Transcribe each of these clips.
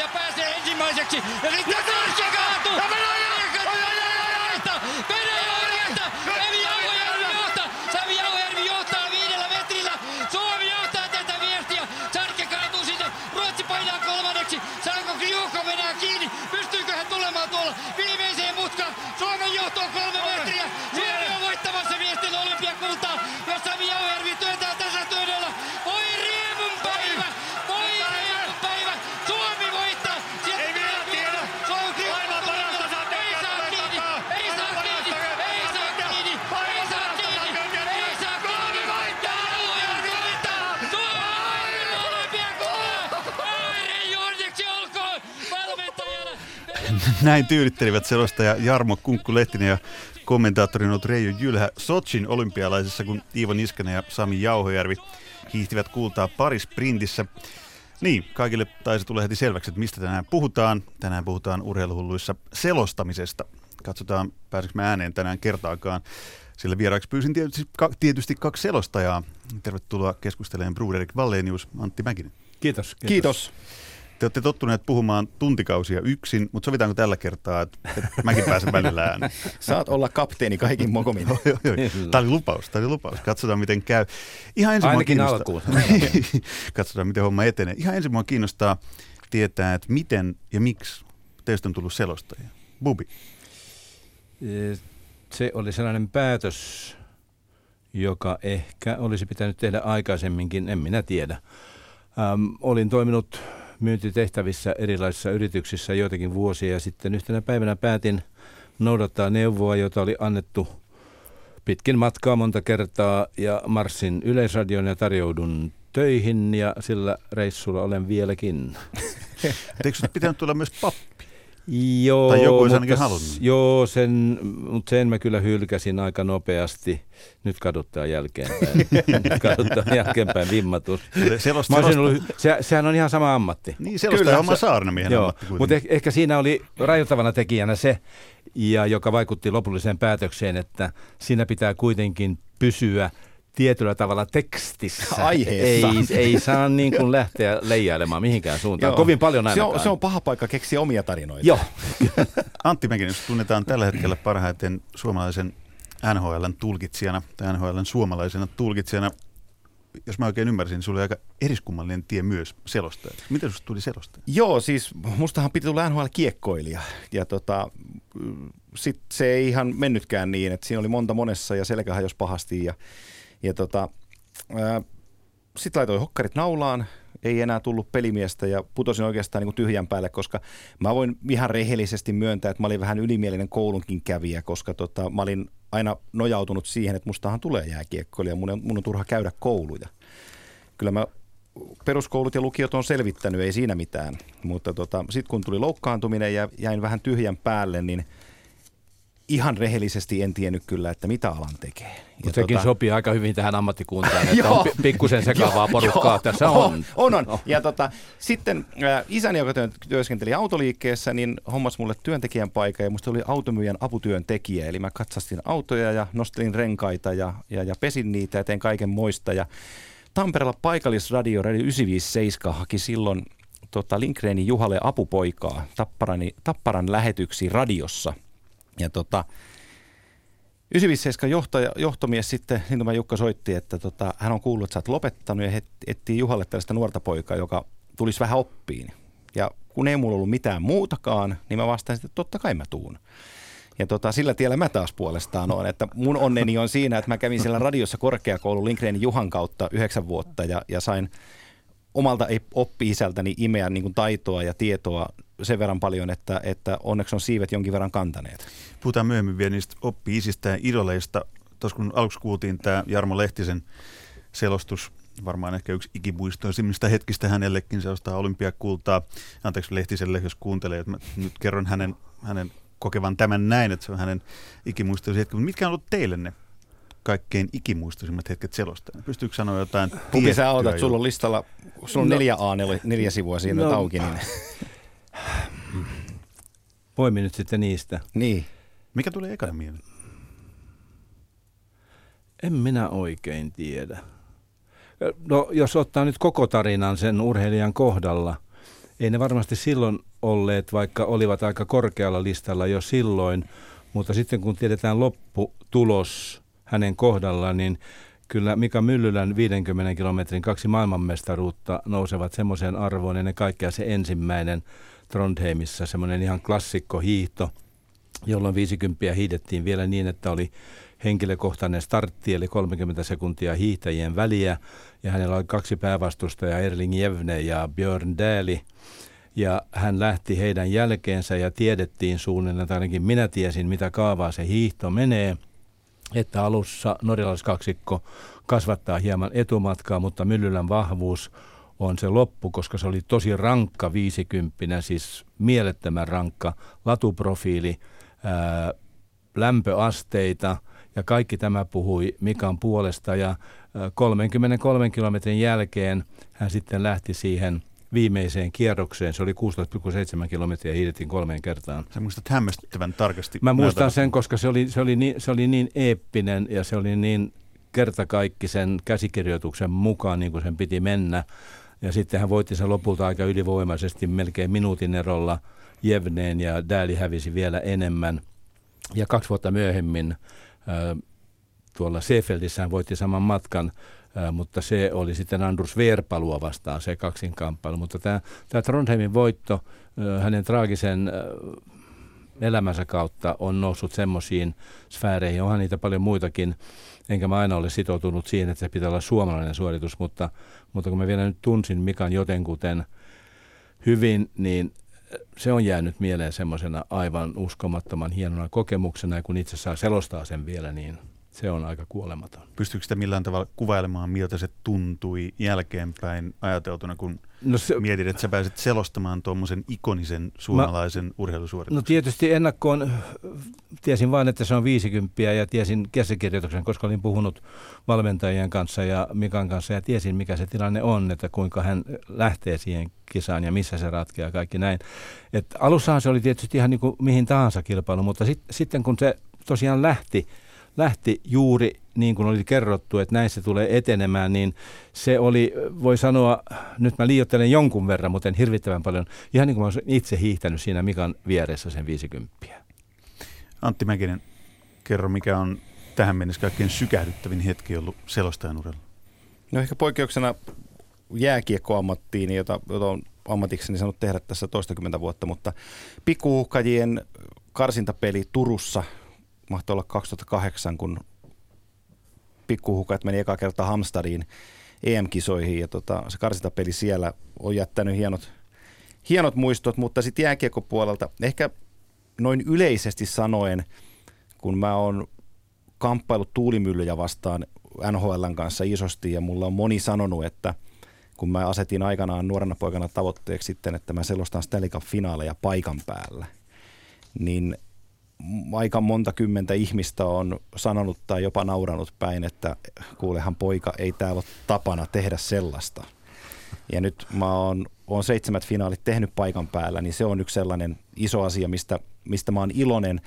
ja pääsee ensimmäiseksi. Ja sitten Tarsia kaatuu. Ja Venäjä orjasta! Sami Jauhojärvi johtaa! Sami Jauhojärvi johtaa viidellä metrillä! Suomi johtaa tätä viestiä! Sarkke kaatuu sinne! Ruotsi painaa kolmanneksi! Saako Kriukko mennä kiinni? Pystyykö hän tulemaan tuolla viimeiseen mutkaan? Suomen johto on kolme metriä! Suomi on voittamassa miesten olympiakultaa! Ja Sami Jauhojärvi työntää tasatyönnöllä! Voi riemun päivä! Voi riemun päivä! Suomi voittaa! Sieltä Ei minä tiedä. Suomi Kriukko Maailman parasta saatte Ei saa katsoa kiinni! takaa. Ei saa kiinni! Ei saa kiinni! Ei saa kiinni! Ei saa kiinni! Jauhojärvi voittaa! Suomi olympiakultaa! Aire onneksi olkoon valmentajana! Näin tyylittelivät selostaja Jarmo Kunkku-Lehtinen ja kommentaattorina ollut Reijo Jylhä Sochin olympialaisissa, kun Iivo Niskanen ja Sami Jauhojärvi hiihtivät kultaa parisprintissä. Niin, kaikille taisi tulla heti selväksi, että mistä tänään puhutaan. Tänään puhutaan urheiluhulluissa selostamisesta. Katsotaan, pääseekö mä ääneen tänään kertaakaan. Sillä vieraaksi pyysin tietysti, ka- tietysti kaksi selostajaa. Tervetuloa keskustelemaan Bruderik Vallenius, Antti Mäkinen. Kiitos. Kiitos. Te olette tottuneet puhumaan tuntikausia yksin, mutta sovitaanko tällä kertaa, että, että mäkin pääsen välillä ääneen? Saat olla kapteeni kaikin mokomin. Tämä oli lupaus, tämä oli lupaus. Katsotaan, miten käy. Ihan ensin Ainakin kiinnostaa- alkuun. Katsotaan, miten homma etenee. Ihan ensin mua kiinnostaa tietää, että miten ja miksi teistä on tullut selostajia. Bubi. Se oli sellainen päätös, joka ehkä olisi pitänyt tehdä aikaisemminkin, en minä tiedä. Ähm, olin toiminut myyntitehtävissä erilaisissa yrityksissä joitakin vuosia ja sitten yhtenä päivänä päätin noudattaa neuvoa, jota oli annettu pitkin matkaa monta kertaa ja marssin Yleisradion ja tarjoudun töihin ja sillä reissulla olen vieläkin. Eikö pitänyt tulla myös pappi? Joo, Tai joku olisi ainakin halunnut. Joo, sen, mutta sen mä kyllä hylkäsin aika nopeasti. Nyt kaduttaa jälkeenpäin. Nyt kaduttaa jälkeenpäin vimmatus. Selost, Mä olisin selost- ollut, se, sehän on ihan sama ammatti. Niin, selostaja Kyllä, se- saarnamiehen Joo, ammatti mutta eh, ehkä siinä oli rajoittavana tekijänä se, ja joka vaikutti lopulliseen päätökseen, että siinä pitää kuitenkin pysyä tietyllä tavalla tekstissä. Aiheessa. Ei, ei saa niin kuin lähteä leijailemaan mihinkään suuntaan. Joo. Kovin paljon se on, se on paha paikka keksiä omia tarinoita. Joo, Antti Mäkinen, jos tunnetaan tällä hetkellä parhaiten suomalaisen NHLn tulkitsijana tai NHLn suomalaisena tulkitsijana. Jos mä oikein ymmärsin, niin sulla oli aika eriskummallinen tie myös selostaja. Miten susta tuli selostaja? Joo, siis mustahan piti tulla NHL-kiekkoilija. Ja tota, sitten se ei ihan mennytkään niin, että siinä oli monta monessa ja selkä hajosi pahasti. Ja tota, sitten laitoin hokkarit naulaan, ei enää tullut pelimiestä ja putosin oikeastaan niin kuin tyhjän päälle, koska mä voin ihan rehellisesti myöntää, että mä olin vähän ylimielinen koulunkin kävijä, koska tota, mä olin aina nojautunut siihen, että mustahan tulee jääkiekkoilija, mun on, mun on turha käydä kouluja. Kyllä mä peruskoulut ja lukiot on selvittänyt, ei siinä mitään. Mutta tota, sitten kun tuli loukkaantuminen ja jäin vähän tyhjän päälle, niin ihan rehellisesti en tiennyt kyllä, että mitä alan tekee. Mutta sekin tota- sopii aika hyvin tähän ammattikuntaan, että on pi- pikkusen sekavaa porukkaa. Tässä on. On, on. Ja tota, sitten äh, isäni, joka työ- työskenteli autoliikkeessä, niin hommas mulle työntekijän paikan ja musta oli automyyjän aputyöntekijä. Eli mä katsastin autoja ja nostelin renkaita ja, ja, ja pesin niitä ja tein kaiken moista. Ja Tampereella paikallisradio, Radio 957, haki silloin tota, Lindgrenin Juhalle apupoikaa Tapparani, Tapparan lähetyksiin radiossa. Ja tota, 957 johtaja, johtomies sitten, niin kuin mä Jukka soitti, että tota, hän on kuullut, että sä oot lopettanut ja etsii Juhalle tällaista nuorta poikaa, joka tulisi vähän oppiin. Ja kun ei mulla ollut mitään muutakaan, niin mä vastasin, että totta kai mä tuun. Ja tota, sillä tiellä mä taas puolestaan on, että mun onneni on siinä, että mä kävin siellä radiossa korkeakoulu Lindgrenin Juhan kautta yhdeksän vuotta ja, ja sain omalta oppi-isältäni imeä niin kuin taitoa ja tietoa sen verran paljon, että, että onneksi on siivet jonkin verran kantaneet. Puhutaan myöhemmin vielä niistä oppi-isistä ja idoleista. Tuossa kun aluksi kuultiin tämä Jarmo Lehtisen selostus, varmaan ehkä yksi ikimuistoisimmista hetkistä hänellekin, se ostaa olympiakultaa. Anteeksi Lehtiselle, jos kuuntelee, että mä nyt kerron hänen, hänen kokevan tämän näin, että se on hänen ikimuistoisin hetki. Mutta mitkä on ollut teille ne kaikkein ikimuistoisimmat hetket selostajana? Pystyykö sanoa jotain tiettyä sä aloitat, sulla on listalla, sulla on No- neljä A, neljä, neljä sivua siinä no. auki, niin, Poimi nyt sitten niistä. niin. Mikä tulee ekana mieleen? En minä oikein tiedä. No, jos ottaa nyt koko tarinan sen urheilijan kohdalla, Ei ne varmasti silloin olleet, vaikka olivat aika korkealla listalla jo silloin, mutta sitten kun tiedetään lopputulos hänen kohdallaan, niin kyllä Mika Myllylän 50 kilometrin kaksi maailmanmestaruutta nousevat semmoiseen arvoon ennen kaikkea se ensimmäinen Trondheimissa, semmoinen ihan klassikko hiihto, jolloin 50 hiidettiin vielä niin, että oli henkilökohtainen startti, eli 30 sekuntia hiihtäjien väliä, ja hänellä oli kaksi päävastustajaa, Erling Jevne ja Björn Däli, ja hän lähti heidän jälkeensä ja tiedettiin suunnilleen, että ainakin minä tiesin, mitä kaavaa se hiihto menee, että alussa norjalaiskaksikko kasvattaa hieman etumatkaa, mutta Myllylän vahvuus on se loppu, koska se oli tosi rankka 50, siis mielettömän rankka latuprofiili, ää, lämpöasteita ja kaikki tämä puhui Mikan puolesta ja 33 kilometrin jälkeen hän sitten lähti siihen viimeiseen kierrokseen. Se oli 16,7 kilometriä hiidettiin kolmeen kertaan. Sä muistat hämmästyttävän tarkasti. Mä muistan sen, koska se oli, se, oli niin, se oli niin eeppinen ja se oli niin kertakaikkisen käsikirjoituksen mukaan, niin kuin sen piti mennä. Ja sitten hän voitti sen lopulta aika ylivoimaisesti, melkein minuutin erolla Jevneen ja Dääli hävisi vielä enemmän. Ja kaksi vuotta myöhemmin tuolla Seefeldissä hän voitti saman matkan, mutta se oli sitten Andrus Verpalua vastaan se kaksinkamppailu. Mutta tämä, tämä Trondheimin voitto hänen traagisen elämänsä kautta on noussut semmoisiin sfääreihin, onhan niitä paljon muitakin, enkä mä aina ole sitoutunut siihen, että se pitää olla suomalainen suoritus, mutta, mutta kun mä vielä nyt tunsin Mikan jotenkuten hyvin, niin se on jäänyt mieleen semmoisena aivan uskomattoman hienona kokemuksena, ja kun itse saa selostaa sen vielä, niin se on aika kuolematon. Pystyykö sitä millään tavalla kuvailemaan, miltä se tuntui jälkeenpäin ajateltuna, kun no se, mietit, että sä pääset selostamaan tuommoisen ikonisen suomalaisen mä, urheilusuorituksen? No tietysti ennakkoon tiesin vain, että se on 50 ja tiesin käsikirjoituksen, koska olin puhunut valmentajien kanssa ja Mikan kanssa ja tiesin, mikä se tilanne on, että kuinka hän lähtee siihen kisaan ja missä se ratkeaa kaikki näin. Et alussahan se oli tietysti ihan niin kuin mihin tahansa kilpailu, mutta sit, sitten kun se tosiaan lähti, lähti juuri niin kuin oli kerrottu, että näin se tulee etenemään, niin se oli, voi sanoa, nyt mä liioittelen jonkun verran, mutta en hirvittävän paljon, ihan niin kuin mä olisin itse hiihtänyt siinä Mikan vieressä sen 50. Antti Mäkinen, kerro mikä on tähän mennessä kaikkein sykähdyttävin hetki ollut selostajan uralla? No ehkä poikkeuksena jääkiekkoammattiin, jota, jota on ammatikseni saanut tehdä tässä toistakymmentä vuotta, mutta pikkuuhkajien karsintapeli Turussa mahtoi olla 2008, kun pikkuhukat meni eka kerta Hamstadiin EM-kisoihin ja tota, se karsintapeli siellä on jättänyt hienot, hienot muistot, mutta sitten jääkiekkopuolelta ehkä noin yleisesti sanoen, kun mä oon kamppailut tuulimyllyjä vastaan NHLn kanssa isosti ja mulla on moni sanonut, että kun mä asetin aikanaan nuorena poikana tavoitteeksi sitten, että mä selostan Stanley Cup-finaaleja paikan päällä, niin aika monta kymmentä ihmistä on sanonut tai jopa nauranut päin, että kuulehan poika, ei täällä ole tapana tehdä sellaista. Ja nyt mä oon, oon seitsemät finaalit tehnyt paikan päällä, niin se on yksi sellainen iso asia, mistä, mistä mä oon iloinen.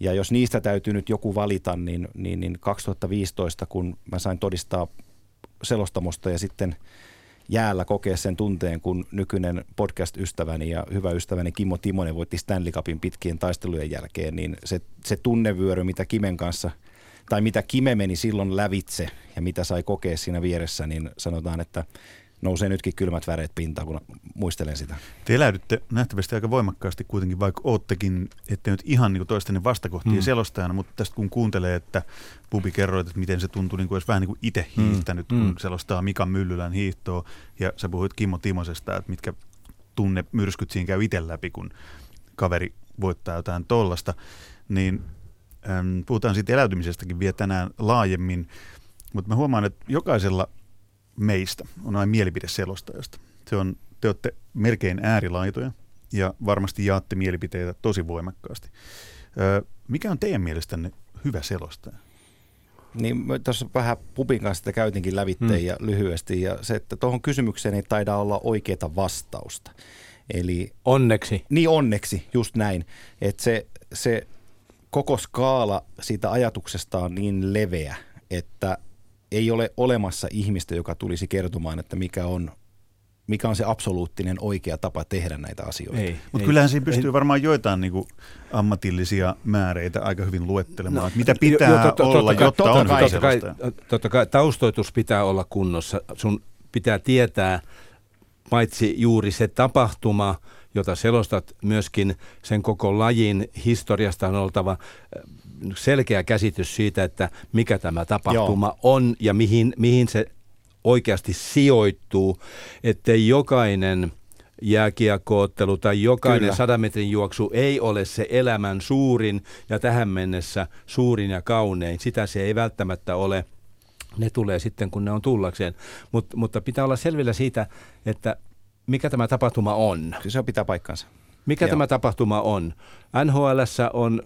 Ja jos niistä täytyy nyt joku valita, niin, niin, niin 2015, kun mä sain todistaa selostamosta ja sitten – jäällä kokea sen tunteen, kun nykyinen podcast-ystäväni ja hyvä ystäväni Kimmo Timonen voitti Stanley Cupin pitkien taistelujen jälkeen, niin se, se tunnevyöry, mitä Kimen kanssa, tai mitä Kime meni silloin lävitse ja mitä sai kokea siinä vieressä, niin sanotaan, että nousee nytkin kylmät väreet pintaan, kun muistelen sitä. Te eläydytte nähtävästi aika voimakkaasti kuitenkin, vaikka oottekin, ette nyt ihan niin toistenne vastakohtia mm. selostajana, mutta tästä kun kuuntelee, että Pubi kerroi, että miten se tuntui niin kuin olisi vähän niin kuin itse mm. hiihtänyt, mm. kun selostaa Mika Myllylän hiihtoa, ja sä puhuit Kimmo Timosesta, että mitkä tunne myrskyt siinä käy itse läpi, kun kaveri voittaa jotain tollasta, niin äm, puhutaan siitä eläytymisestäkin vielä tänään laajemmin, mutta mä huomaan, että jokaisella meistä on aina mielipide selostajasta. Se on, te olette melkein äärilaitoja ja varmasti jaatte mielipiteitä tosi voimakkaasti. Öö, mikä on teidän mielestänne hyvä selostaja? Niin tuossa vähän pupin kanssa sitä käytinkin lävitteen hmm. ja lyhyesti ja se, että tuohon kysymykseen ei taida olla oikeaa vastausta. Eli, onneksi. Niin onneksi, just näin. Että se, se koko skaala siitä ajatuksesta on niin leveä, että ei ole olemassa ihmistä, joka tulisi kertomaan, että mikä on mikä on se absoluuttinen oikea tapa tehdä näitä asioita. Mutta kyllähän siinä pystyy Ei. varmaan joitain niinku ammatillisia määreitä aika hyvin luettelemaan, No, että mitä jo- pitää jo, totta- olla, totta kai- jotta totta on kai- totta kai, totta kai taustoitus pitää olla kunnossa. Sun pitää tietää paitsi juuri se tapahtuma, jota selostat, myöskin sen koko lajin historiasta on oltava selkeä käsitys siitä, että mikä tämä tapahtuma Joo. on ja mihin, mihin se oikeasti sijoittuu, ettei jokainen jääkiekkoottelu tai jokainen Kyllä. 100 metrin juoksu ei ole se elämän suurin ja tähän mennessä suurin ja kaunein. Sitä se ei välttämättä ole. Ne tulee sitten, kun ne on tullakseen. Mut, mutta pitää olla selvillä siitä, että mikä tämä tapahtuma on. Kyllä se pitää paikkansa. Mikä Joo. tämä tapahtuma on? NHLssä on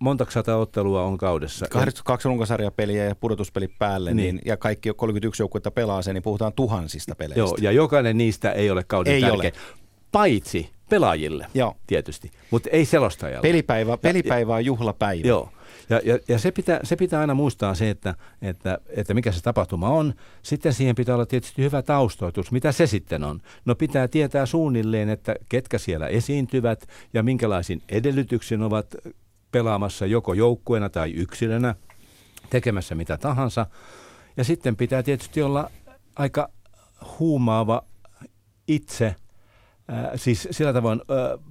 monta sata ottelua on kaudessa. 82 runkosarjapeliä ja pudotuspeli päälle, Niin. niin. ja kaikki 31 joukkuetta pelaa sen, niin puhutaan tuhansista peleistä. Joo, ja jokainen niistä ei ole kauden Ei tärkein. ole. Paitsi pelaajille Joo. tietysti, mutta ei selostajalle. Pelipäivä, pelipäivä on juhlapäivä. Joo. Ja, ja, ja se, pitää, se pitää aina muistaa se, että, että, että mikä se tapahtuma on. Sitten siihen pitää olla tietysti hyvä taustoitus. Mitä se sitten on? No pitää tietää suunnilleen, että ketkä siellä esiintyvät ja minkälaisin edellytyksin ovat pelaamassa joko joukkueena tai yksilönä, tekemässä mitä tahansa. Ja sitten pitää tietysti olla aika huumaava itse, äh, siis sillä tavoin äh,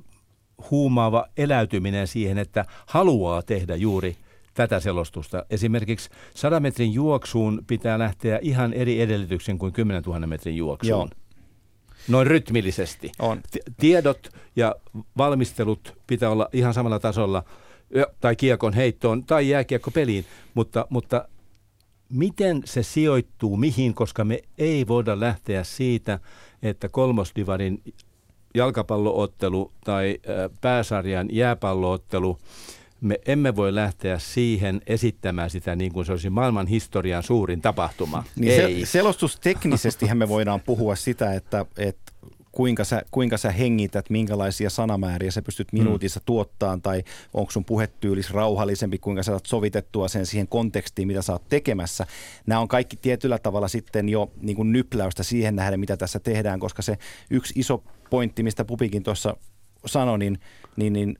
huumaava eläytyminen siihen, että haluaa tehdä juuri tätä selostusta. Esimerkiksi 100 metrin juoksuun pitää lähteä ihan eri edellytyksen kuin 10 000 metrin juoksuun. Joo. Noin rytmillisesti. On. Tiedot ja valmistelut pitää olla ihan samalla tasolla, tai kiekon heittoon, tai jääkiekkopeliin, mutta, mutta miten se sijoittuu mihin, koska me ei voida lähteä siitä, että kolmosdivarin jalkapalloottelu tai pääsarjan jääpalloottelu, me emme voi lähteä siihen esittämään sitä niin kuin se olisi maailman historian suurin tapahtuma. Niin ei. se, selostusteknisestihän me voidaan puhua sitä, että, että kuinka, sä, kuinka sä hengität, minkälaisia sanamääriä sä pystyt minuutissa tuottaan tai onko sun puhetyylis rauhallisempi, kuinka sä saat sovitettua sen siihen kontekstiin, mitä sä oot tekemässä. Nämä on kaikki tietyllä tavalla sitten jo niin kuin nypläystä siihen nähden, mitä tässä tehdään, koska se yksi iso pointti, mistä Pupikin tuossa sanoi, niin, niin, niin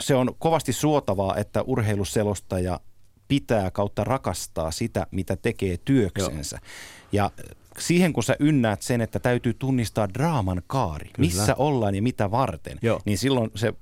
se on kovasti suotavaa, että urheiluselostaja pitää kautta rakastaa sitä, mitä tekee työksensä. Ja siihen kun sä ynnäät sen, että täytyy tunnistaa draaman kaari, Kyllä. missä ollaan ja mitä varten, Joo. niin silloin se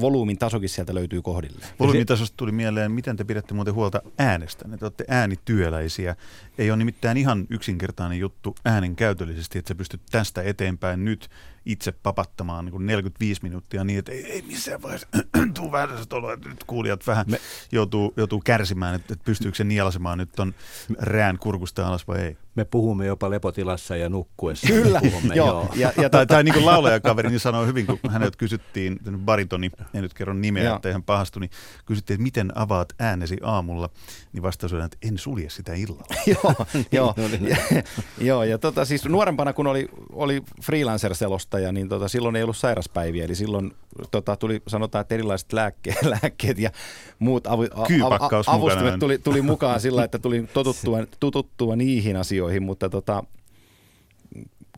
volyymin tasokin sieltä löytyy kohdilleen. Volyymitasosta tuli mieleen, miten te pidätte muuten huolta äänestä. Te olette äänityöläisiä. Ei ole nimittäin ihan yksinkertainen juttu äänen käytöllisesti, että sä pystyt tästä eteenpäin nyt itse papattamaan niin kuin 45 minuuttia niin, että ei, ei missään vaiheessa tuu vähän sellaista oloa, että nyt kuulijat vähän Me- joutuu, joutuu kärsimään, että, että pystyykö se nielasemaan nyt ton rään kurkusta alas vai ei. Me puhumme jopa lepotilassa ja nukkuessa. Kyllä, puhumme, joo. Ja, ja Tai, tai niin kuin laulajakaveri niin sanoi hyvin, kun häneltä kysyttiin, baritoni, en nyt kerro nimeä, Joo. että ihan pahastu, niin kysyttiin, että miten avaat äänesi aamulla, niin vastaus oli, että en sulje sitä illalla. joo, joo, no niin. ja, joo, ja tota, siis nuorempana kun oli, oli freelancer-selostaja, niin tota, silloin ei ollut sairaspäiviä, eli silloin tota, tuli sanotaan, että erilaiset lääkkeet, lääkkeet ja muut avu, a, a, avustimet tuli, tuli mukaan sillä, että tuli totuttua, tututtua niihin asioihin, mutta tota,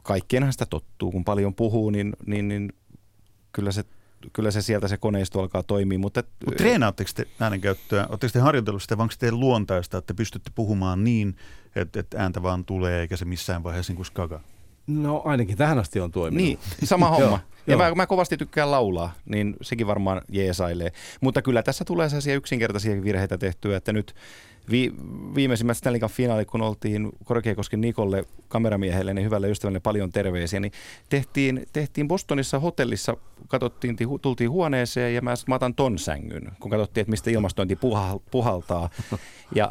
kaikkienhan sitä tottuu, kun paljon puhuu, niin, niin, niin kyllä se kyllä se sieltä se koneisto alkaa toimia. Mutta, Mutta treenaatteko te äänenkäyttöä? Oletteko te harjoitellut sitä, vai onko teidän luontaista, että pystytte puhumaan niin, että, että ääntä vaan tulee, eikä se missään vaiheessa niin kuin skaga? No ainakin tähän asti on toiminut. Niin, sama homma. Ja mä, mä kovasti tykkään laulaa, niin sekin varmaan jeesailee. Mutta kyllä tässä tulee sellaisia yksinkertaisia virheitä tehtyä, että nyt vi, viimeisimmät Stanley Cup finaalit, kun oltiin Korkeakosken Nikolle, kameramiehelle, niin hyvälle ystävälle paljon terveisiä, niin tehtiin, tehtiin Bostonissa hotellissa, katsottiin, ti- tultiin huoneeseen ja mä, mä otan ton sängyn, kun katsottiin, että mistä ilmastointi puhal, puhaltaa. Ja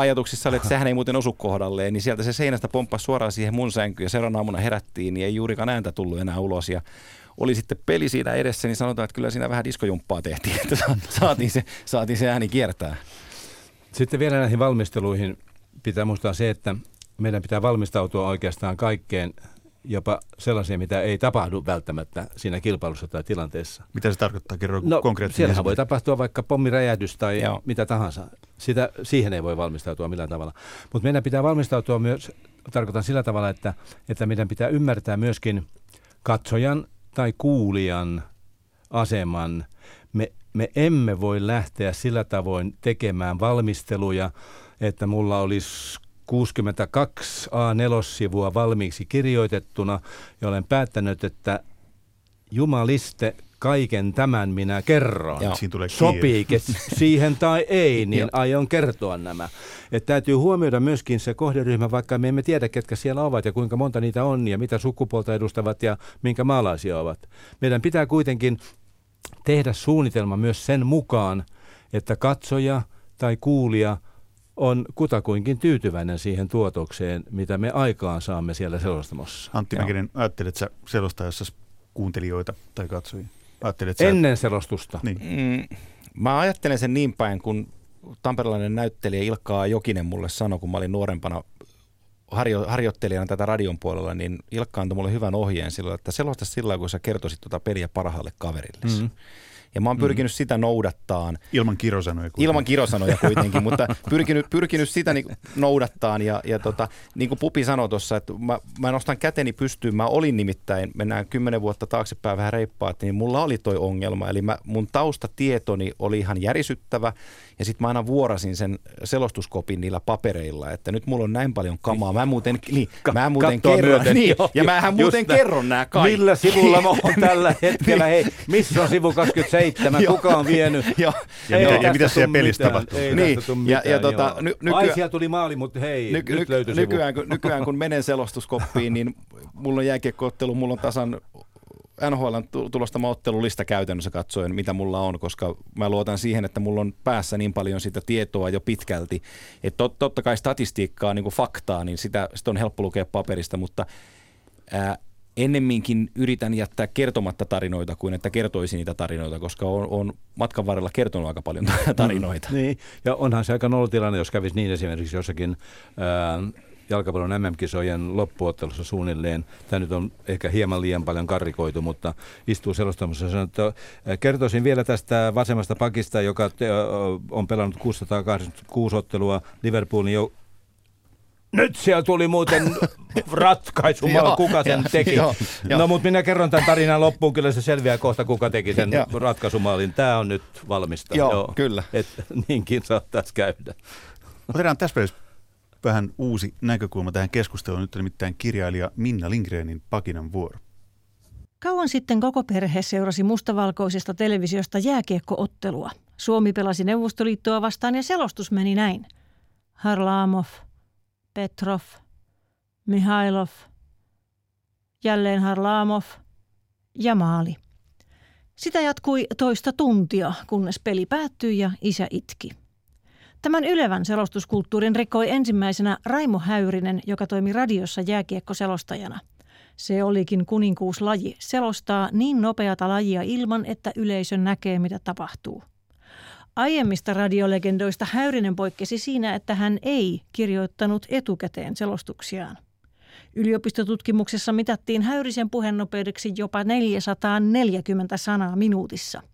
ajatuksissa oli, että sehän ei muuten osu kohdalleen, niin sieltä se seinästä pomppasi suoraan siihen mun sänkyyn ja seuraavana aamuna herättiin, niin ei juurikaan ääntä tullut enää ulos ja oli sitten peli siinä edessä, niin sanotaan, että kyllä siinä vähän diskojumppaa tehtiin, että sa- saatiin se, saatiin se ääni kiertää. Sitten vielä näihin valmisteluihin pitää muistaa se, että meidän pitää valmistautua oikeastaan kaikkeen, jopa sellaiseen, mitä ei tapahdu välttämättä siinä kilpailussa tai tilanteessa. Mitä se tarkoittaa? Kerro No, konkreettisesti. siellähän voi tapahtua vaikka pommiräjähdys tai. Joo. mitä tahansa. Sitä, siihen ei voi valmistautua millään tavalla. Mutta meidän pitää valmistautua myös tarkoitan sillä tavalla, että, että meidän pitää ymmärtää myöskin katsojan tai kuulijan aseman. Me, me emme voi lähteä sillä tavoin tekemään valmisteluja, että mulla olisi 62 A4-sivua valmiiksi kirjoitettuna ja olen päättänyt, että jumaliste kaiken tämän minä kerron. Joo. Siinä tulee Sopiike siihen tai ei, niin aion kertoa nämä. Et täytyy huomioida myöskin se kohderyhmä, vaikka me emme tiedä, ketkä siellä ovat ja kuinka monta niitä on ja mitä sukupuolta edustavat ja minkä maalaisia ovat. Meidän pitää kuitenkin tehdä suunnitelma myös sen mukaan, että katsoja tai kuulija on kutakuinkin tyytyväinen siihen tuotokseen, mitä me aikaan saamme siellä selostamossa. Antti Mäkinen, ajattelet sä selostajassa kuuntelijoita tai katsojia? Ajattelet sä... Ennen selostusta. Niin. Mm, mä ajattelen sen niin päin, kun tamperelainen näyttelijä Ilkkaa Jokinen mulle sanoi, kun mä olin nuorempana harjo, harjoittelijana tätä radion puolella, niin Ilkka antoi mulle hyvän ohjeen silloin, että selosta sillä kun sä kertoisit tuota peliä parhaalle kaverille. Mm-hmm. Ja mä oon pyrkinyt mm. sitä noudattaan. Ilman kirosanoja kuitenkin. Ilman kirosanoja kuitenkin, mutta pyrkinyt, pyrkinyt sitä niin noudattaan. Ja, ja tota, niin kuin Pupi sanoi tuossa, että mä, mä nostan käteni pystyyn. Mä olin nimittäin, mennään kymmenen vuotta taaksepäin vähän reippaat, niin mulla oli toi ongelma. Eli mä, mun taustatietoni oli ihan järisyttävä. Ja sitten mä aina vuorasin sen selostuskopin niillä papereilla, että nyt mulla on näin paljon kamaa. Mä muuten, niin, mä muuten kerron. Myöten, niin, jo, ja mähän muuten kerron nämä kaikki. Millä sivulla mä oon tällä hetkellä? Hei, missä on sivu 27? Kuka on vienyt? Joo. Ja, ja, ja mitä siellä pelissä tapahtuu? Niin, ja, ja tota, ny, nykyään, Ai, tuli maali, mutta hei, ny, nyt löytyi nykyään, kun, nykyään kun menen selostuskoppiin, niin mulla on jääkiekkoottelu, mulla on tasan NHL tulosta ottelulista käytännössä katsoen, mitä mulla on, koska mä luotan siihen, että mulla on päässä niin paljon sitä tietoa jo pitkälti, että tot, totta kai statistiikkaa, niin kuin faktaa, niin sitä, sitä on helppo lukea paperista, mutta ää, ennemminkin yritän jättää kertomatta tarinoita kuin että kertoisi niitä tarinoita, koska on, on matkan varrella kertonut aika paljon tarinoita. Mm, niin, ja onhan se aika nolotilanne, jos kävisi niin esimerkiksi jossakin ää, jalkapallon MM-kisojen loppuottelussa suunnilleen. Tämä nyt on ehkä hieman liian paljon karrikoitu, mutta istuu selostamassa ja sanoo, että kertoisin vielä tästä vasemmasta pakista, joka on pelannut 686 ottelua Liverpoolin jo nyt siellä tuli muuten ratkaisu, kuka sen teki. Joo, no mutta minä kerron tämän tarinan loppuun, kyllä se selviää kohta, kuka teki sen ratkaisumaalin. Tämä on nyt valmista. Joo, joo. kyllä. Et, niinkin saattaisi käydä. Otetaan tässä vähän uusi näkökulma tähän keskusteluun. Nyt nimittäin kirjailija Minna Lindgrenin Pakinan vuoro. Kauan sitten koko perhe seurasi mustavalkoisesta televisiosta jääkiekkoottelua. Suomi pelasi Neuvostoliittoa vastaan ja selostus meni näin. Harlamov, Petrov, Mihailov, jälleen Harlamov ja maali. Sitä jatkui toista tuntia, kunnes peli päättyi ja isä itki. Tämän ylevän selostuskulttuurin rikoi ensimmäisenä Raimo Häyrinen, joka toimi radiossa jääkiekkoselostajana. Se olikin kuninkuuslaji, selostaa niin nopeata lajia ilman, että yleisö näkee, mitä tapahtuu. Aiemmista radiolegendoista Häyrinen poikkesi siinä, että hän ei kirjoittanut etukäteen selostuksiaan. Yliopistotutkimuksessa mitattiin Häyrisen puheennopeudeksi jopa 440 sanaa minuutissa –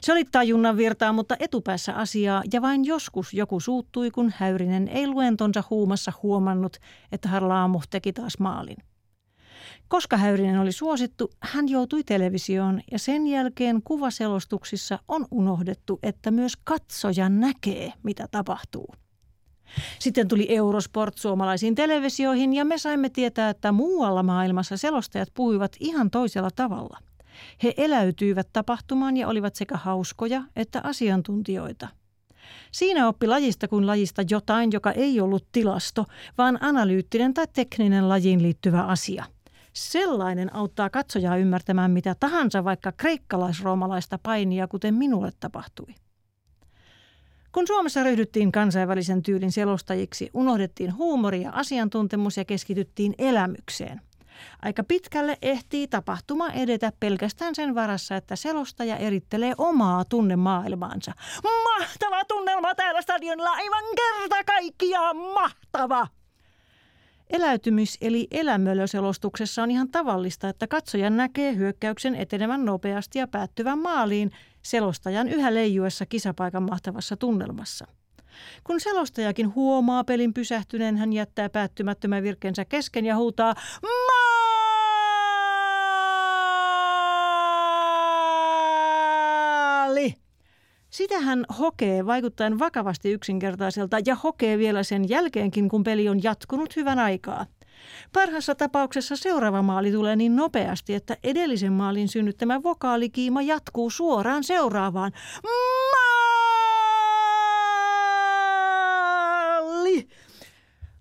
se oli tajunnan virtaa, mutta etupäässä asiaa ja vain joskus joku suuttui, kun Häyrinen ei luentonsa huumassa huomannut, että Harlaamo teki taas maalin. Koska Häyrinen oli suosittu, hän joutui televisioon ja sen jälkeen kuvaselostuksissa on unohdettu, että myös katsoja näkee, mitä tapahtuu. Sitten tuli Eurosport suomalaisiin televisioihin ja me saimme tietää, että muualla maailmassa selostajat puhuivat ihan toisella tavalla. He eläytyivät tapahtumaan ja olivat sekä hauskoja että asiantuntijoita. Siinä oppi lajista kuin lajista jotain, joka ei ollut tilasto, vaan analyyttinen tai tekninen lajiin liittyvä asia. Sellainen auttaa katsojaa ymmärtämään mitä tahansa, vaikka kreikkalaisroomalaista painia, kuten minulle tapahtui. Kun Suomessa ryhdyttiin kansainvälisen tyylin selostajiksi, unohdettiin huumori ja asiantuntemus ja keskityttiin elämykseen. Aika pitkälle ehtii tapahtuma edetä pelkästään sen varassa, että selostaja erittelee omaa tunnemaailmaansa. Mahtava tunnelma täällä stadionilla, aivan kerta kaikkiaan mahtava! Eläytymys- eli elämölöselostuksessa on ihan tavallista, että katsoja näkee hyökkäyksen etenevän nopeasti ja päättyvän maaliin selostajan yhä leijuessa kisapaikan mahtavassa tunnelmassa. Kun selostajakin huomaa pelin pysähtyneen, hän jättää päättymättömän virkensä kesken ja huutaa maali! Sitä hän hokee vaikuttaen vakavasti yksinkertaiselta ja hokee vielä sen jälkeenkin, kun peli on jatkunut hyvän aikaa. Parhassa tapauksessa seuraava maali tulee niin nopeasti, että edellisen maalin synnyttämä vokaalikiima jatkuu suoraan seuraavaan. Maali!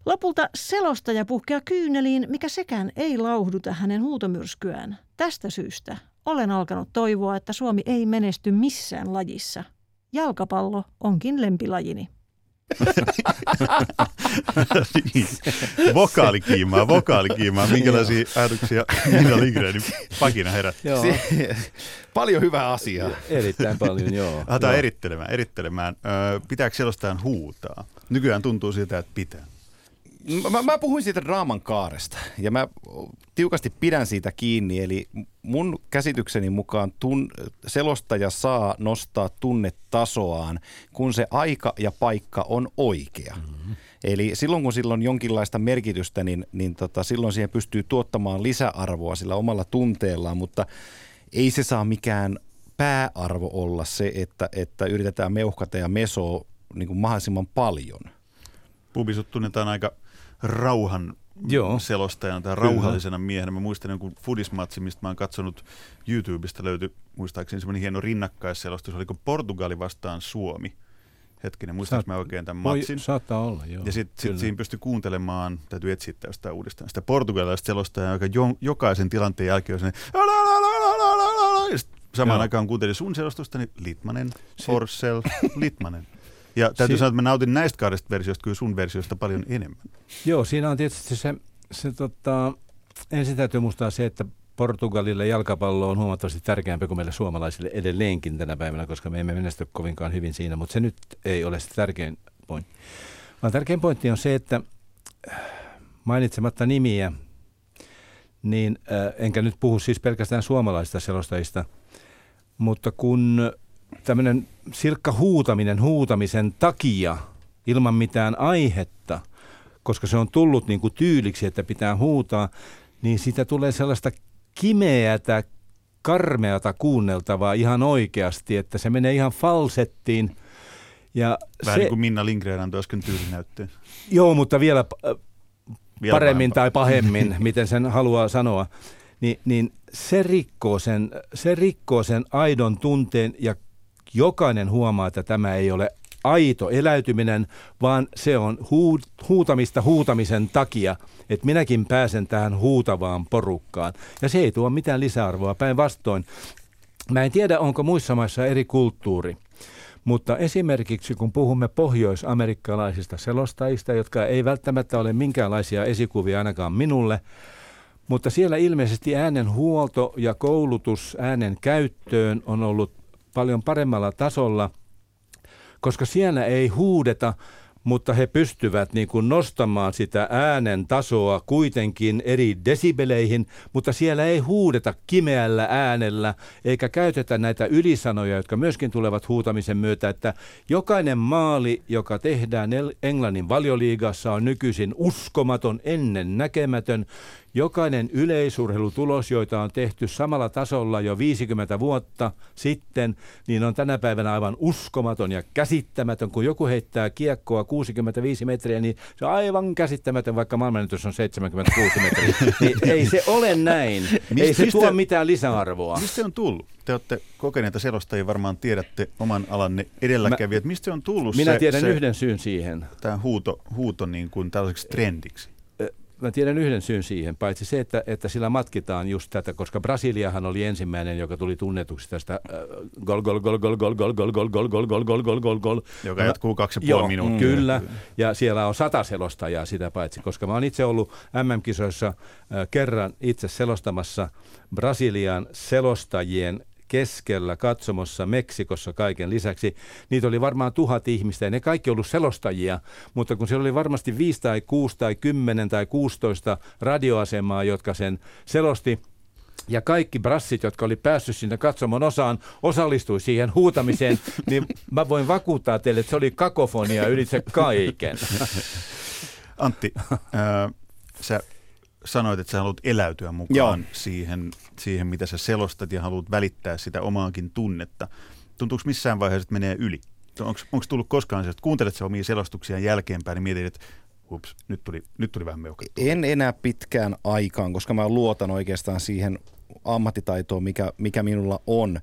Lopulta selostaja puhkea kyyneliin, mikä sekään ei lauhduta hänen huutomyrskyään. Tästä syystä olen alkanut toivoa, että Suomi ei menesty missään lajissa. Jalkapallo onkin lempilajini. niin. Vokaalikiimaa, vokaalikiimaa. Minkälaisia ajatuksia Minna Lindgrenin pakina herätti? Joo, Paljon hyvää asiaa. erittäin paljon, joo. Aletaan joo. erittelemään. erittelemään. Pitääkö selostajan huutaa? Nykyään tuntuu siltä, että pitää. Mä, mä puhuin siitä draaman kaaresta ja mä tiukasti pidän siitä kiinni. Eli mun käsitykseni mukaan tun, selostaja saa nostaa tunnetasoaan, kun se aika ja paikka on oikea. Mm-hmm. Eli silloin kun sillä on jonkinlaista merkitystä, niin, niin tota, silloin siihen pystyy tuottamaan lisäarvoa sillä omalla tunteellaan, mutta ei se saa mikään pääarvo olla se, että, että yritetään meuhkata ja mesoa niin kuin mahdollisimman paljon. Pubisut tunnetaan aika rauhan Joo. selostajana tai rauhallisena miehenä. Mä muistan jonkun fudismatsi, mistä mä oon katsonut YouTubesta löytyi muistaakseni semmoinen hieno rinnakkaisselostus. Oliko Portugali vastaan Suomi? Hetkinen, muistanko Saat- mä oikein tämän Voi, matsin? saattaa olla, joo. Ja sitten sit kyllä. siinä pystyi kuuntelemaan, täytyy etsiä tästä uudestaan, sitä portugalilaista selostajaa, joka jo, jokaisen tilanteen jälkeen on sellainen, samaan Joo. aikaan kuuntelin sun selostusta, niin Litmanen, Forssell, Litmanen. Ja täytyy Si- sanoa, että mä nautin näistä kahdesta versioista kyllä sun versioista paljon enemmän. Joo, siinä on tietysti se, se tota, ensin täytyy muistaa se, että Portugalille jalkapallo on huomattavasti tärkeämpi kuin meille suomalaisille edelleenkin tänä päivänä, koska me emme menesty kovinkaan hyvin siinä, mutta se nyt ei ole se tärkein pointti. Vaan tärkein pointti on se, että äh, mainitsematta nimiä, niin äh, enkä nyt puhu siis pelkästään suomalaisista selostajista, mutta kun tämmöinen silkka huutaminen huutamisen takia ilman mitään aihetta, koska se on tullut niin kuin tyyliksi, että pitää huutaa, niin siitä tulee sellaista kimeätä, karmeata kuunneltavaa ihan oikeasti, että se menee ihan falsettiin. Ja Vähän se, niin kuin Minna Lindgren antoi äsken tyylinäytteen. Joo, mutta vielä äh, Vielä paremmin pahempaa. tai pahemmin, miten sen haluaa sanoa, niin, niin se, rikkoo sen, se rikkoo sen aidon tunteen ja jokainen huomaa, että tämä ei ole aito eläytyminen, vaan se on huu, huutamista huutamisen takia, että minäkin pääsen tähän huutavaan porukkaan. Ja se ei tuo mitään lisäarvoa, päinvastoin. Mä en tiedä, onko muissa maissa eri kulttuuri. Mutta esimerkiksi kun puhumme pohjoisamerikkalaisista selostajista, jotka ei välttämättä ole minkäänlaisia esikuvia ainakaan minulle, mutta siellä ilmeisesti äänen huolto ja koulutus äänen käyttöön on ollut paljon paremmalla tasolla, koska siellä ei huudeta, mutta he pystyvät niin kuin nostamaan sitä äänen tasoa kuitenkin eri desibeleihin, mutta siellä ei huudeta kimeällä äänellä eikä käytetä näitä ylisanoja, jotka myöskin tulevat huutamisen myötä, että jokainen maali, joka tehdään Englannin valioliigassa on nykyisin uskomaton, ennen näkemätön. Jokainen yleisurheilutulos, joita on tehty samalla tasolla jo 50 vuotta sitten, niin on tänä päivänä aivan uskomaton ja käsittämätön. Kun joku heittää kiekkoa 65 metriä, niin se on aivan käsittämätön, vaikka maailmanennätys on 76 metriä. Niin ei se ole näin. ei se mistä- tuo mitään lisäarvoa. Mistä se on tullut? Te olette kokeneita selostajia, varmaan tiedätte oman alanne edelläkävijät. Mistä se on tullut Minä se, tiedän se, yhden syyn siihen. tämä huuto, huuto niin kuin tällaiseksi trendiksi? Mä tiedän yhden syyn siihen, paitsi se, että, että sillä matkitaan just tätä, koska Brasiliahan oli ensimmäinen, joka tuli tunnetuksi tästä äh, gol gol gol gol gol gol gol gol gol gol gol gol gol gol gol Joka jatkuu kaksi ja puoli minuuttia. Kyllä, ja siellä on sata selostajaa sitä paitsi, koska mä oon itse ollut MM-kisoissa äh, kerran itse selostamassa Brasilian selostajien keskellä katsomossa Meksikossa kaiken lisäksi. Niitä oli varmaan tuhat ihmistä ja ne kaikki ollut selostajia, mutta kun siellä oli varmasti viisi tai kuusi tai kymmenen tai 16 radioasemaa, jotka sen selosti, ja kaikki brassit, jotka oli päässyt sinne katsomon osaan, osallistui siihen huutamiseen, niin mä voin vakuuttaa teille, että se oli kakofonia ylitse kaiken. Antti, ää, sä sanoit, että sä haluat eläytyä mukaan siihen, siihen, mitä sä selostat ja haluat välittää sitä omaakin tunnetta. Tuntuuko missään vaiheessa, että menee yli? Onko tullut koskaan se, että kuuntelet sä omia selostuksia jälkeenpäin niin mietit, että hups, nyt tuli, nyt tuli vähän meuhkattua? En enää pitkään aikaan, koska mä luotan oikeastaan siihen ammattitaitoa, mikä, mikä minulla on.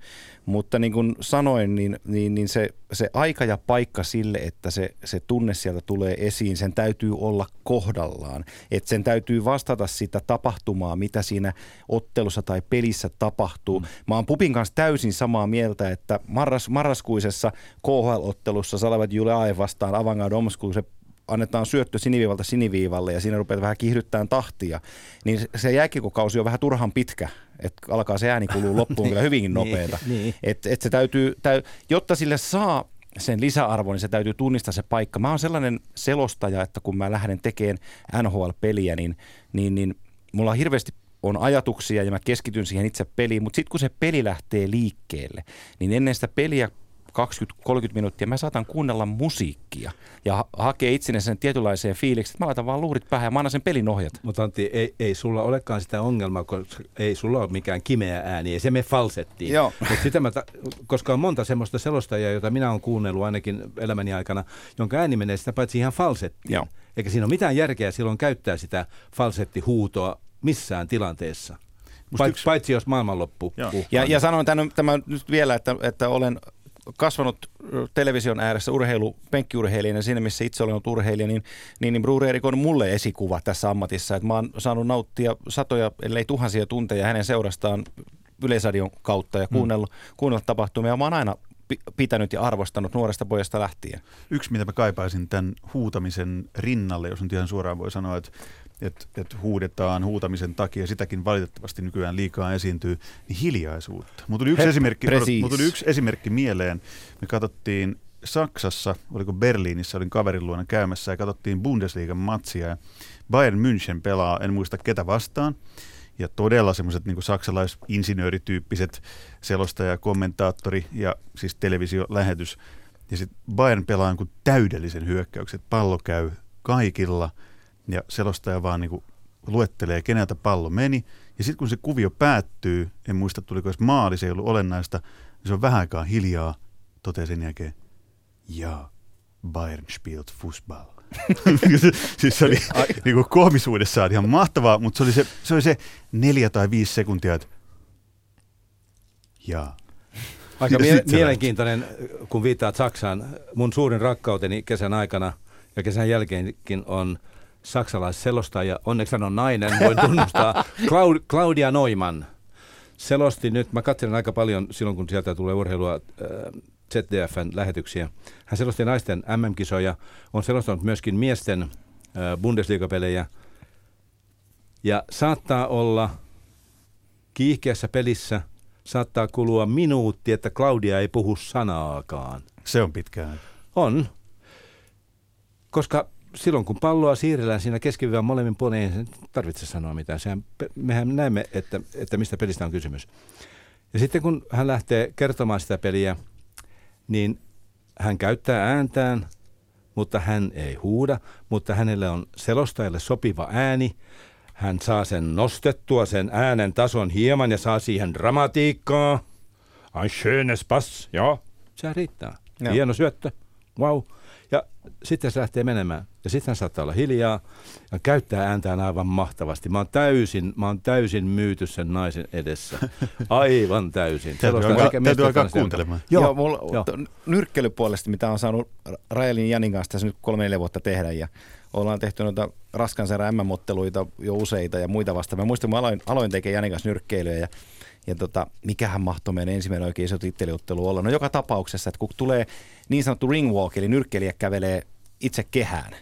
Mutta niin kuin sanoin, niin, niin, niin se, se aika ja paikka sille, että se, se tunne sieltä tulee esiin, sen täytyy olla kohdallaan. Että sen täytyy vastata sitä tapahtumaa, mitä siinä ottelussa tai pelissä tapahtuu. Mm. Mä oon Pupin kanssa täysin samaa mieltä, että marras, marraskuisessa KHL-ottelussa Salavat Juleae vastaan Avangard Omsk, se annetaan syöttö siniviivalta siniviivalle ja siinä rupeaa vähän kiihdyttämään tahtia, niin se jääkikokausi on vähän turhan pitkä, että alkaa se ääni kuluu loppuun kyllä hyvinkin niin, nopeeta. niin. Et, et se täytyy, täy, jotta sille saa sen lisäarvon, niin se täytyy tunnistaa se paikka. Mä oon sellainen selostaja, että kun mä lähden tekemään NHL-peliä, niin, niin, niin mulla on hirveästi on ajatuksia ja mä keskityn siihen itse peliin, mutta sitten kun se peli lähtee liikkeelle, niin ennen sitä peliä 20-30 minuuttia mä saatan kuunnella musiikkia ja ha- hakea itsenne sen tietynlaiseen fiilikseen, että mä laitan vaan luurit päähän ja mä annan sen pelin ohjat. Mutta Antti, ei, ei sulla olekaan sitä ongelmaa, koska ei sulla ole mikään kimeä ääni, ei se me falsettiin. Joo. Mut sitä mä ta- koska on monta semmoista selostajaa, jota minä olen kuunnellut ainakin elämäni aikana, jonka ääni menee sitä paitsi ihan falsettiin. Joo. Eikä siinä ole mitään järkeä silloin käyttää sitä falsettihuutoa missään tilanteessa. Paitsi, yksi... paitsi jos maailmanloppu. Ja, ja sanon tämän, tämän nyt vielä, että, että olen kasvanut television ääressä urheilu, penkkiurheilijana siinä, missä itse olen ollut urheilija, niin, niin, niin Brure Erik on mulle esikuva tässä ammatissa. Että mä oon saanut nauttia satoja, ellei tuhansia tunteja hänen seurastaan Yleisradion kautta ja kuunnellut, mm. kuunnellut tapahtumia. Mä oon aina pitänyt ja arvostanut nuoresta pojasta lähtien. Yksi, mitä mä kaipaisin tämän huutamisen rinnalle, jos nyt ihan suoraan voi sanoa, että että et huudetaan huutamisen takia, sitäkin valitettavasti nykyään liikaa esiintyy, niin hiljaisuutta. Mutta tuli, yksi esimerkki, mut tuli yksi esimerkki mieleen. Me katsottiin Saksassa, oliko Berliinissä, olin kaverin luona käymässä ja katsottiin Bundesliigan matsia ja Bayern München pelaa, en muista ketä vastaan, ja todella semmoiset niin saksalaisinsinöörityyppiset selostaja, kommentaattori ja siis televisiolähetys. Ja sitten Bayern pelaa niin täydellisen hyökkäyksen, pallo käy kaikilla – ja selostaja vaan niin kuin luettelee, keneltä pallo meni. Ja sitten kun se kuvio päättyy, en muista tuliko edes maali, se ei ollut olennaista, niin se on vähän aikaa hiljaa, toteaa sen jälkeen, ja Bayern spielt Fußball. siis se oli niin kuin koomisuudessaan ihan mahtavaa, mutta se oli se, se oli se neljä tai viisi sekuntia, että ja. Aika mie- mielenkiintoinen, kun viittaat Saksaan. Mun suurin rakkauteni kesän aikana ja kesän jälkeenkin on – saksalaisselostaja, onneksi hän on nainen, voin tunnustaa, Claud- Claudia Neumann selosti nyt, mä katselen aika paljon silloin, kun sieltä tulee urheilua, äh, ZDFn lähetyksiä. Hän selosti naisten MM-kisoja, on selostanut myöskin miesten äh, Bundesliga-pelejä. Ja saattaa olla kiihkeässä pelissä, saattaa kulua minuutti, että Claudia ei puhu sanaakaan. Se on pitkään. On. Koska silloin kun palloa siirrellään siinä keskivyön molemmin puolin, ei tarvitse sanoa mitään. Sehän, mehän näemme, että, että mistä pelistä on kysymys. Ja sitten kun hän lähtee kertomaan sitä peliä, niin hän käyttää ääntään, mutta hän ei huuda, mutta hänelle on selostajalle sopiva ääni. Hän saa sen nostettua, sen äänen tason hieman ja saa siihen dramatiikkaa. Ein schönes Pass, joo. Se riittää. Ja. Hieno syöttö, wow. Sitten se lähtee menemään. Ja sitten hän saattaa olla hiljaa ja käyttää ääntään aivan mahtavasti. Mä oon täysin, mä oon täysin myyty sen naisen edessä. Aivan täysin. Täytyy alkaa, kuuntelemaan. Joo, Joo, mulla, jo. nyrkkeilypuolesta, mitä on saanut Raelin Janin kanssa tässä nyt kolme neljä vuotta tehdä ja ollaan tehty noita raskanserä M-motteluita jo useita ja muita vasta. Mä muistan, mä aloin, aloin tekemään Janin kanssa nyrkkeilyä ja ja tota, mikähän mahtoi meidän ensimmäinen oikein iso titteliottelu olla. No joka tapauksessa, että kun tulee niin sanottu ring walk, eli nyrkkeilijä kävelee itse kehään,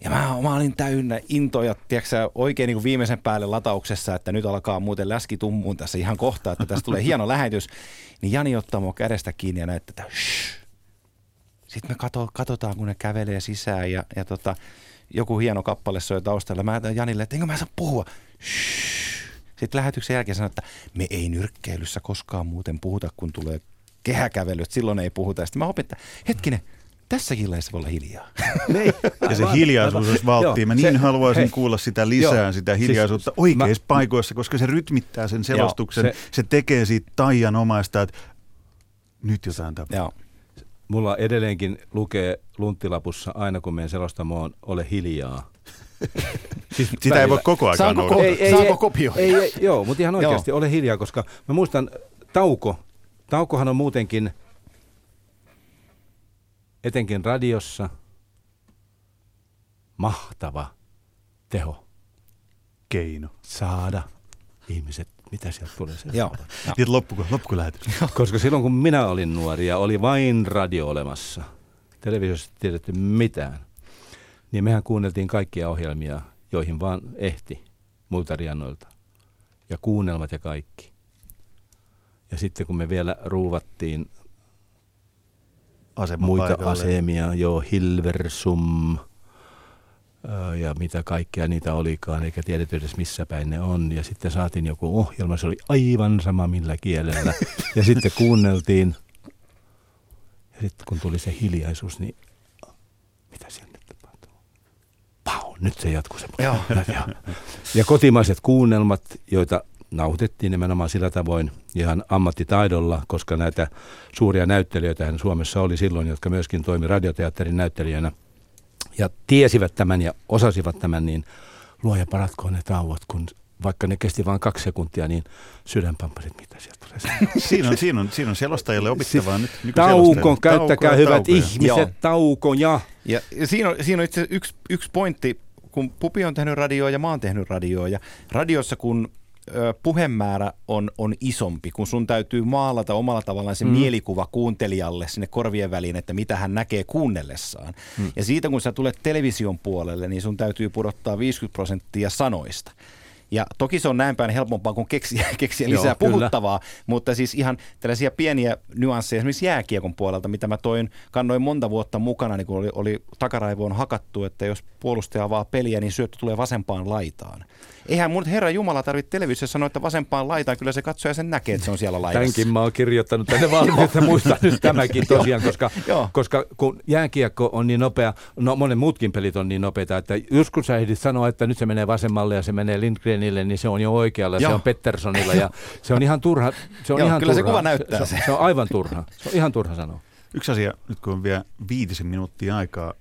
ja mä, mä olin täynnä intoja, tiedätkö, oikein niin viimeisen päälle latauksessa, että nyt alkaa muuten läski tummuun tässä ihan kohta, että tästä tulee hieno lähetys. Niin Jani ottaa mua kädestä kiinni ja näyttää, että Sitten me kato, katsotaan, kun ne kävelee sisään ja, ja tota, joku hieno kappale soi taustalla. Mä Janille, että enkö mä saa puhua. Shh Sitten lähetyksen jälkeen sanoi, että me ei nyrkkeilyssä koskaan muuten puhuta, kun tulee kehäkävely, että silloin ei puhuta. Sitten mä opin, että hetkinen, tässäkin laissa voi olla hiljaa. Niin. Ja se hiljaisuus olisi valttia. Mä niin se, haluaisin hei, kuulla sitä lisää, joo, sitä siis hiljaisuutta siis, oikeissa mä, paikoissa, koska se rytmittää sen selostuksen. Joo, se, se tekee siitä taianomaista, että nyt jotain tapahtuu. Joo. Mulla edelleenkin lukee lunttilapussa aina, kun menen selostamoon, ole hiljaa. siis Sitä välillä. ei voi koko ajan Saanko, ko- ei, ei, Saanko kopioida? Ei, ei, joo, mutta ihan oikeasti ole hiljaa, koska mä muistan, Tauko, Taukohan on muutenkin etenkin radiossa mahtava teho. Keino. Saada ihmiset mitä sieltä tulee se Joo. Niin loppuko, loppuko lähetys? Koska silloin kun minä olin nuori ja oli vain radio olemassa, televisiossa ei tiedetty mitään, niin mehän kuunneltiin kaikkia ohjelmia, joihin vaan ehti muilta riannoilta. Ja kuunnelmat ja kaikki. Ja sitten kun me vielä ruuvattiin muita asemia, joo, Hilversum, ja mitä kaikkea niitä olikaan, eikä tiedetty edes missä päin ne on. Ja sitten saatiin joku ohjelma, se oli aivan sama millä kielellä. ja sitten kuunneltiin. Ja sitten kun tuli se hiljaisuus, niin mitä siellä nyt se jatkuu se. Joo. Ja, ja kotimaiset kuunnelmat, joita nauhoitettiin nimenomaan sillä tavoin ihan ammattitaidolla, koska näitä suuria näyttelijöitä Suomessa oli silloin, jotka myöskin toimi radioteatterin näyttelijänä – ja tiesivät tämän ja osasivat tämän, niin luoja paratkoon ne tauot, kun vaikka ne kesti vain kaksi sekuntia, niin sydänpampasit, mitä sieltä tulee. siinä, on, siinä, on, siinä on selostajille opittavaa siis nyt. Taukon, käyttäkää tauko hyvät taukoja. ihmiset, taukon ja. Ja, ja siinä, on, siinä on itse yksi, yksi pointti, kun Pupi on tehnyt radioa ja mä oon tehnyt radioa. Ja radiossa kun puhemäärä on, on isompi, kun sun täytyy maalata omalla tavallaan se mm. mielikuva kuuntelijalle sinne korvien väliin, että mitä hän näkee kuunnellessaan. Mm. Ja siitä kun sä tulet television puolelle, niin sun täytyy pudottaa 50 prosenttia sanoista. Ja toki se on näin päin helpompaa kuin keksiä, keksiä lisää Joo, puhuttavaa, kyllä. mutta siis ihan tällaisia pieniä nyansseja esimerkiksi jääkiekon puolelta, mitä mä toin, kannoin monta vuotta mukana, niin kun oli, oli takaraivoon hakattu, että jos puolustaja avaa peliä, niin syöttö tulee vasempaan laitaan. Eihän mun Herra Jumala tarvitse televisiossa sanoa, että vasempaan laitaan, kyllä se katsoja sen näkee, että se on siellä laidassa. Tämänkin mä oon kirjoittanut tänne valmiin, että muistan nyt tämäkin tosiaan, koska, koska kun jääkiekko on niin nopea, no monen muutkin pelit on niin nopeita, että joskus sä ehdit sanoa, että nyt se menee vasemmalle ja se menee Lindgrenille, niin se on jo oikealla, Joo. se on Petterssonilla ja se on ihan turha. Se on Joo, ihan kyllä turha. se kuva näyttää se. Se on aivan turha. Se on ihan turha sanoa. Yksi asia, nyt kun on vielä viitisen minuuttia aikaa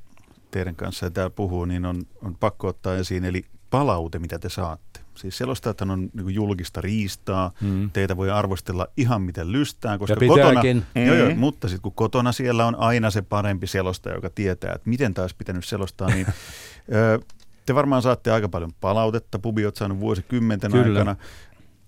teidän kanssa ja täällä puhuu, niin on, on pakko ottaa esiin, eli palaute, mitä te saatte. Siis selostajathan on niin julkista riistaa, mm. teitä voi arvostella ihan miten lystää, koska ja kotona, mm. joo, joo, mutta sitten kun kotona siellä on aina se parempi selostaja, joka tietää, että miten taas pitänyt selostaa, niin te varmaan saatte aika paljon palautetta, pubi oot saanut vuosikymmenten Kyllä. aikana.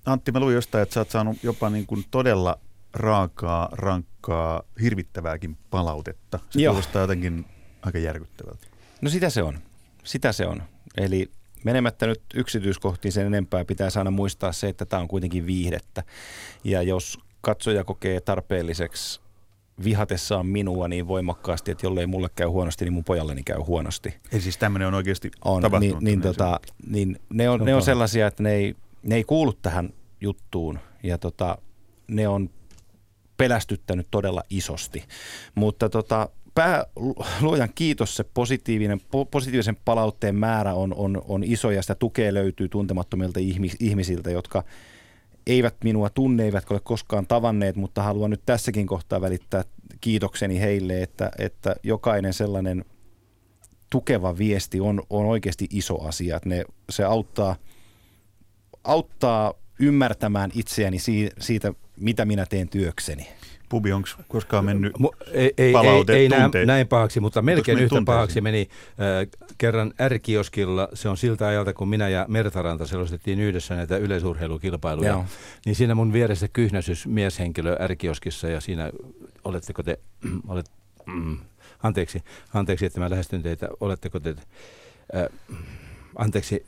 Antti, mä luin jostain, että sä oot saanut jopa niin kuin todella raakaa, rankkaa, hirvittävääkin palautetta. Se Joo. kuulostaa jotenkin aika järkyttävältä. No sitä se on. Sitä se on. Eli menemättä nyt yksityiskohtiin sen enempää, pitää aina muistaa se, että tämä on kuitenkin viihdettä. Ja jos katsoja kokee tarpeelliseksi vihatessaan minua niin voimakkaasti, että jollei mulle käy huonosti, niin mun pojalleni käy huonosti. Eli siis tämmöinen on oikeasti on, tapahtunut? Niin, niin, tota, niin ne, on, ne on sellaisia, että ne ei, ne ei kuulu tähän juttuun ja tota, ne on pelästyttänyt todella isosti. Mutta tota, pää, luojan kiitos, se positiivinen, positiivisen palautteen määrä on, on, on iso ja sitä tukea löytyy tuntemattomilta ihmisiltä, jotka eivät minua tunne, eivätkä ole koskaan tavanneet, mutta haluan nyt tässäkin kohtaa välittää kiitokseni heille, että, että jokainen sellainen tukeva viesti on, on oikeasti iso asia. Että ne, se auttaa, auttaa ymmärtämään itseäni siitä, mitä minä teen työkseni. Pubi, onko koskaan mennyt ei, ei, palaute ei, ei näin, näin pahaksi, mutta melkein yhtä pahaksi meni äh, kerran R-kioskilla. Se on siltä ajalta, kun minä ja Mertaranta selostettiin yhdessä näitä yleisurheilukilpailuja. Joo. Niin siinä mun vieressä kyhnäsys mieshenkilö R-kioskissa ja siinä, oletteko te, olet, mm, anteeksi, anteeksi, että mä lähestyn teitä, oletteko te, äh, anteeksi,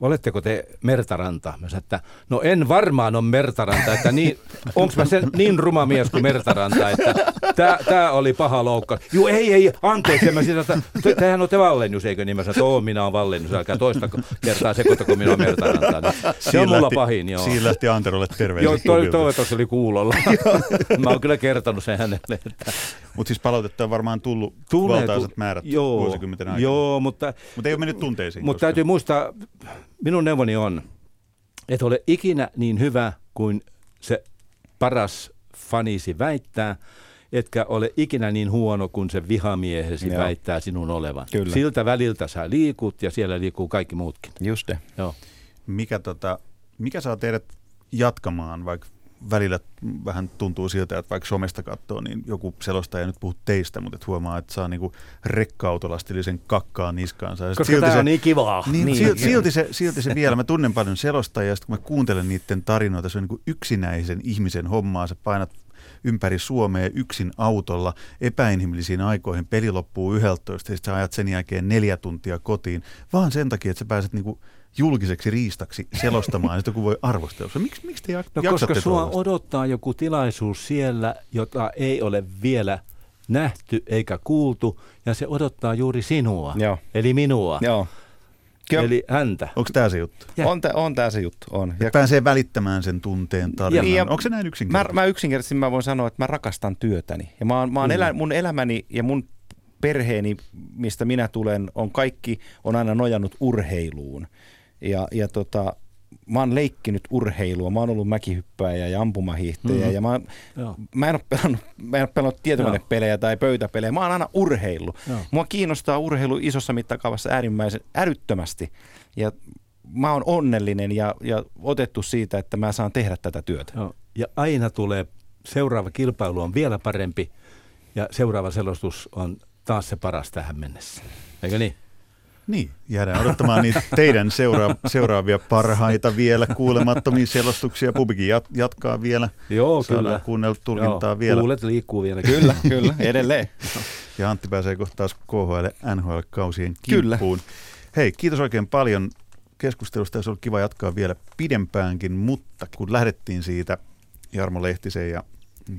oletteko te Mertaranta? Mä sanoin, että no en varmaan ole Mertaranta, että niin, onko mä sen niin ruma mies kuin Mertaranta, että Tää, tää oli paha loukka. Juu, ei, ei, anteeksi, mä sitä, että tehän olette Vallennus, eikö niin? Mä sanoin, että oo, minä olen Vallennus, älkää toista kertaa sekoittako minä olen Mertarantaa. Se on mulla lähti, pahin, joo. Siinä lähti Anterolle terveiset Joo, toi, toivottavasti oli kuulolla. mä oon kyllä kertonut sen hänelle. Että Mutta siis palautetta on varmaan tullut Tulee, valtaisat tu- määrät joo, vuosikymmenten aikana. Joo, mutta, Mutta ei ole mennyt tunteisiin. mutta koska- täytyy muistaa, minun neuvoni on, että ole ikinä niin hyvä kuin se paras fanisi väittää, etkä ole ikinä niin huono kuin se vihamiehesi Joo. väittää sinun olevan. Kyllä. Siltä väliltä sä liikut ja siellä liikkuu kaikki muutkin. Just ne. Joo. mikä, tota, mikä saa teidät jatkamaan, vaikka välillä vähän tuntuu siltä, että vaikka somesta katsoo, niin joku selostaja ei nyt puhu teistä, mutta et huomaa, että saa niinku rekka-autolastillisen kakkaa niskaansa. Ja Koska tämä on niin kivaa. Niin, Niin, niin, joo. silti, se, silti se vielä, mä tunnen paljon selostajia, ja kun mä kuuntelen niiden tarinoita, se on niin yksinäisen ihmisen hommaa, sä painat ympäri Suomea yksin autolla epäinhimillisiin aikoihin, peli loppuu 11 ja sitten ajat sen jälkeen neljä tuntia kotiin, vaan sen takia, että sä pääset niinku julkiseksi riistaksi selostamaan, että joku voi arvostella. Miksi, miksi te jak- No jaksatte koska sua tuollaista? odottaa joku tilaisuus siellä, jota ei ole vielä nähty eikä kuultu, ja se odottaa juuri sinua, Joo. eli minua, Joo. Kyllä, eli häntä. Onko tämä se juttu? Ja- on, tä, on tämä se juttu. On. Ja pääsee välittämään sen tunteen tarinan. Ja- Onko se näin Mä, yksinkertaisesti? mä yksinkertaisesti mä voin sanoa, että mä rakastan työtäni. Ja mä oon, mä oon elä, mun elämäni ja mun perheeni, mistä minä tulen, on kaikki, on aina nojannut urheiluun. Ja, ja tota, mä oon leikkinyt urheilua. Mä oon ollut mäkihyppääjä ja ampumahiihtäjä. Mhm. Ja mä, Joo. mä en ole pelannut, mä en ole pelannut tietokonepelejä tai pöytäpelejä. Mä oon aina urheilu. Joo. Mua kiinnostaa urheilu isossa mittakaavassa äärimmäisen älyttömästi. Ja mä oon onnellinen ja, ja otettu siitä, että mä saan tehdä tätä työtä. Joo. Ja aina tulee, seuraava kilpailu on vielä parempi, ja seuraava selostus on taas se paras tähän mennessä. Eikö niin? Niin, jäädään odottamaan niitä teidän seura- seuraavia parhaita vielä kuulemattomia selostuksia. Pubikin jat- jatkaa vielä. Joo, Saadaan kyllä. kuunnella tulkintaa Joo, vielä. Kuulet liikkuu vielä. Kyllä, kyllä, edelleen. Ja Antti pääsee kohta taas KHL NHL-kausien Kyllä. kimppuun. Hei, kiitos oikein paljon keskustelusta. Olisi ollut kiva jatkaa vielä pidempäänkin, mutta kun lähdettiin siitä Jarmo Lehtisen ja,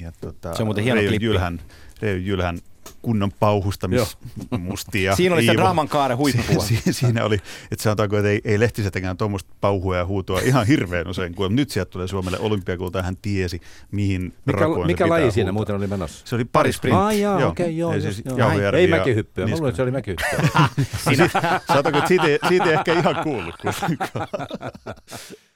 ja tota, Se on muuten hieno Reijo klippi. Jylhän, Reijo Jylhän kunnon pauhustamismustia. Siinä oli Iivo. draaman kaaren huippua. Si- si- siinä oli, että sanotaanko, että ei, ei Lehtisetäkään tuommoista pauhua ja huutoa ihan hirveän usein, kun nyt sieltä tulee Suomelle olympiakulta, hän tiesi, mihin Mikä, rakoon se mikä pitää laji siinä huutaa. muuten oli menossa? Se oli parisprint. Ah, jaa, okei, okay, joo, Ei siis joo. Ei ja mäkihyppyä, mä luulen, että se oli mäkihyppyä. Saatako, että siitä, ei- siitä ei ehkä ihan kuullut kuitenkaan.